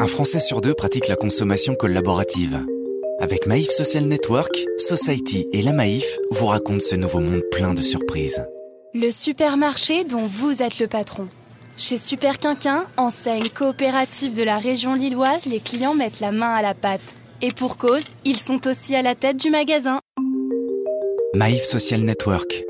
Un Français sur deux pratique la consommation collaborative. Avec Maïf Social Network, Society et la Maïf vous racontent ce nouveau monde plein de surprises. Le supermarché dont vous êtes le patron. Chez Super Quinquin, enseigne coopérative de la région lilloise, les clients mettent la main à la pâte. Et pour cause, ils sont aussi à la tête du magasin. Maïf Social Network.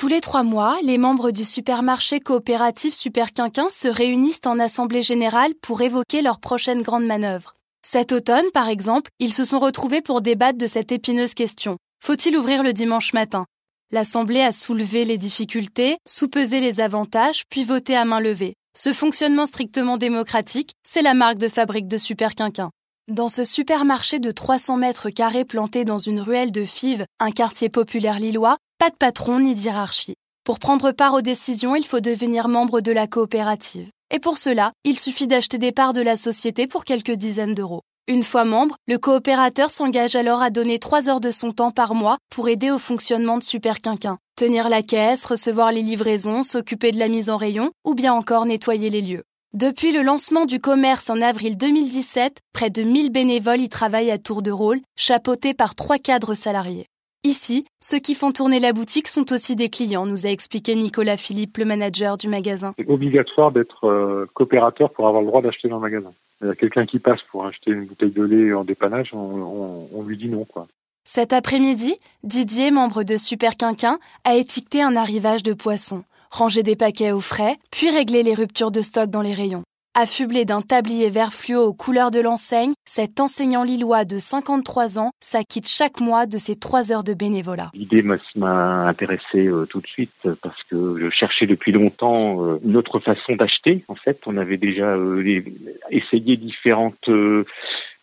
Tous les trois mois, les membres du supermarché coopératif Super Quinquin se réunissent en assemblée générale pour évoquer leur prochaine grande manœuvre. Cet automne, par exemple, ils se sont retrouvés pour débattre de cette épineuse question. Faut-il ouvrir le dimanche matin? L'Assemblée a soulevé les difficultés, soupesé les avantages, puis voté à main levée. Ce fonctionnement strictement démocratique, c'est la marque de fabrique de Super Quinquin. Dans ce supermarché de 300 mètres carrés planté dans une ruelle de Fives, un quartier populaire lillois, pas de patron ni d'hierarchie. Pour prendre part aux décisions, il faut devenir membre de la coopérative. Et pour cela, il suffit d'acheter des parts de la société pour quelques dizaines d'euros. Une fois membre, le coopérateur s'engage alors à donner 3 heures de son temps par mois pour aider au fonctionnement de Super Quinquin. Tenir la caisse, recevoir les livraisons, s'occuper de la mise en rayon ou bien encore nettoyer les lieux. Depuis le lancement du commerce en avril 2017, près de 1000 bénévoles y travaillent à tour de rôle, chapeautés par trois cadres salariés. Ici, ceux qui font tourner la boutique sont aussi des clients, nous a expliqué Nicolas Philippe, le manager du magasin. C'est obligatoire d'être euh, coopérateur pour avoir le droit d'acheter dans le magasin. Il y a quelqu'un qui passe pour acheter une bouteille de lait en dépannage, on, on lui dit non. quoi. Cet après-midi, Didier, membre de Super Quinquin, a étiqueté un arrivage de poissons ranger des paquets au frais, puis régler les ruptures de stock dans les rayons. Affublé d'un tablier vert fluo aux couleurs de l'enseigne, cet enseignant lillois de 53 ans s'acquitte chaque mois de ses trois heures de bénévolat. L'idée m'a intéressé euh, tout de suite parce que je cherchais depuis longtemps euh, une autre façon d'acheter. En fait, on avait déjà euh, essayé différentes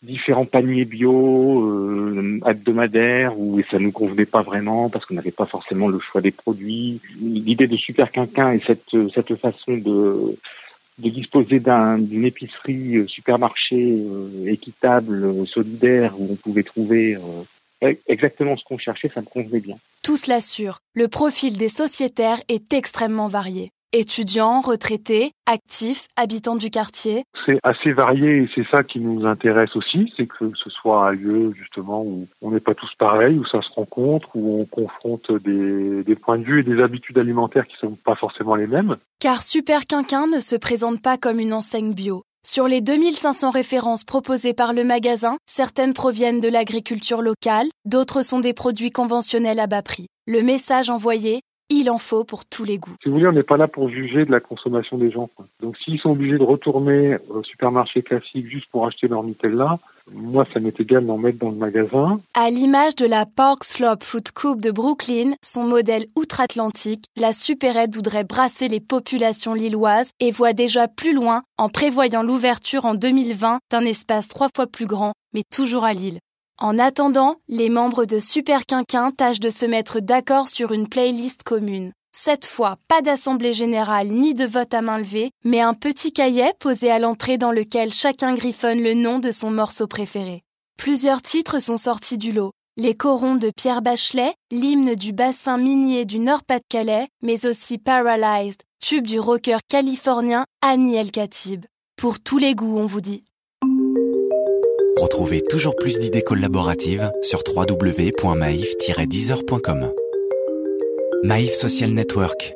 différents paniers bio euh, hebdomadaires où ça nous convenait pas vraiment parce qu'on n'avait pas forcément le choix des produits. L'idée de Super Quinquin et cette cette façon de de disposer d'une épicerie euh, supermarché euh, équitable, solidaire où on pouvait trouver euh, exactement ce qu'on cherchait, ça me convenait bien. Tout cela sûr, le profil des sociétaires est extrêmement varié. Étudiants, retraités, actifs, habitants du quartier. C'est assez varié et c'est ça qui nous intéresse aussi, c'est que ce soit un lieu justement où on n'est pas tous pareils, où ça se rencontre, où on confronte des, des points de vue et des habitudes alimentaires qui ne sont pas forcément les mêmes. Car Super Quinquin ne se présente pas comme une enseigne bio. Sur les 2500 références proposées par le magasin, certaines proviennent de l'agriculture locale, d'autres sont des produits conventionnels à bas prix. Le message envoyé, il en faut pour tous les goûts. Si vous voulez, on n'est pas là pour juger de la consommation des gens. Donc s'ils sont obligés de retourner au supermarché classique juste pour acheter leur Nutella, moi, ça m'est égal d'en mettre dans le magasin. À l'image de la Park Slope Food Coupe de Brooklyn, son modèle outre-Atlantique, la supérette voudrait brasser les populations lilloises et voit déjà plus loin en prévoyant l'ouverture en 2020 d'un espace trois fois plus grand, mais toujours à Lille. En attendant, les membres de Super Quinquin tâchent de se mettre d'accord sur une playlist commune. Cette fois, pas d'assemblée générale ni de vote à main levée, mais un petit cahier posé à l'entrée dans lequel chacun griffonne le nom de son morceau préféré. Plusieurs titres sont sortis du lot. Les corons de Pierre Bachelet, l'hymne du bassin minier du Nord-Pas-de-Calais, mais aussi Paralyzed, tube du rocker californien Annie El Khatib. Pour tous les goûts, on vous dit. Retrouvez toujours plus d'idées collaboratives sur www.maif-deezer.com. Maïf Social Network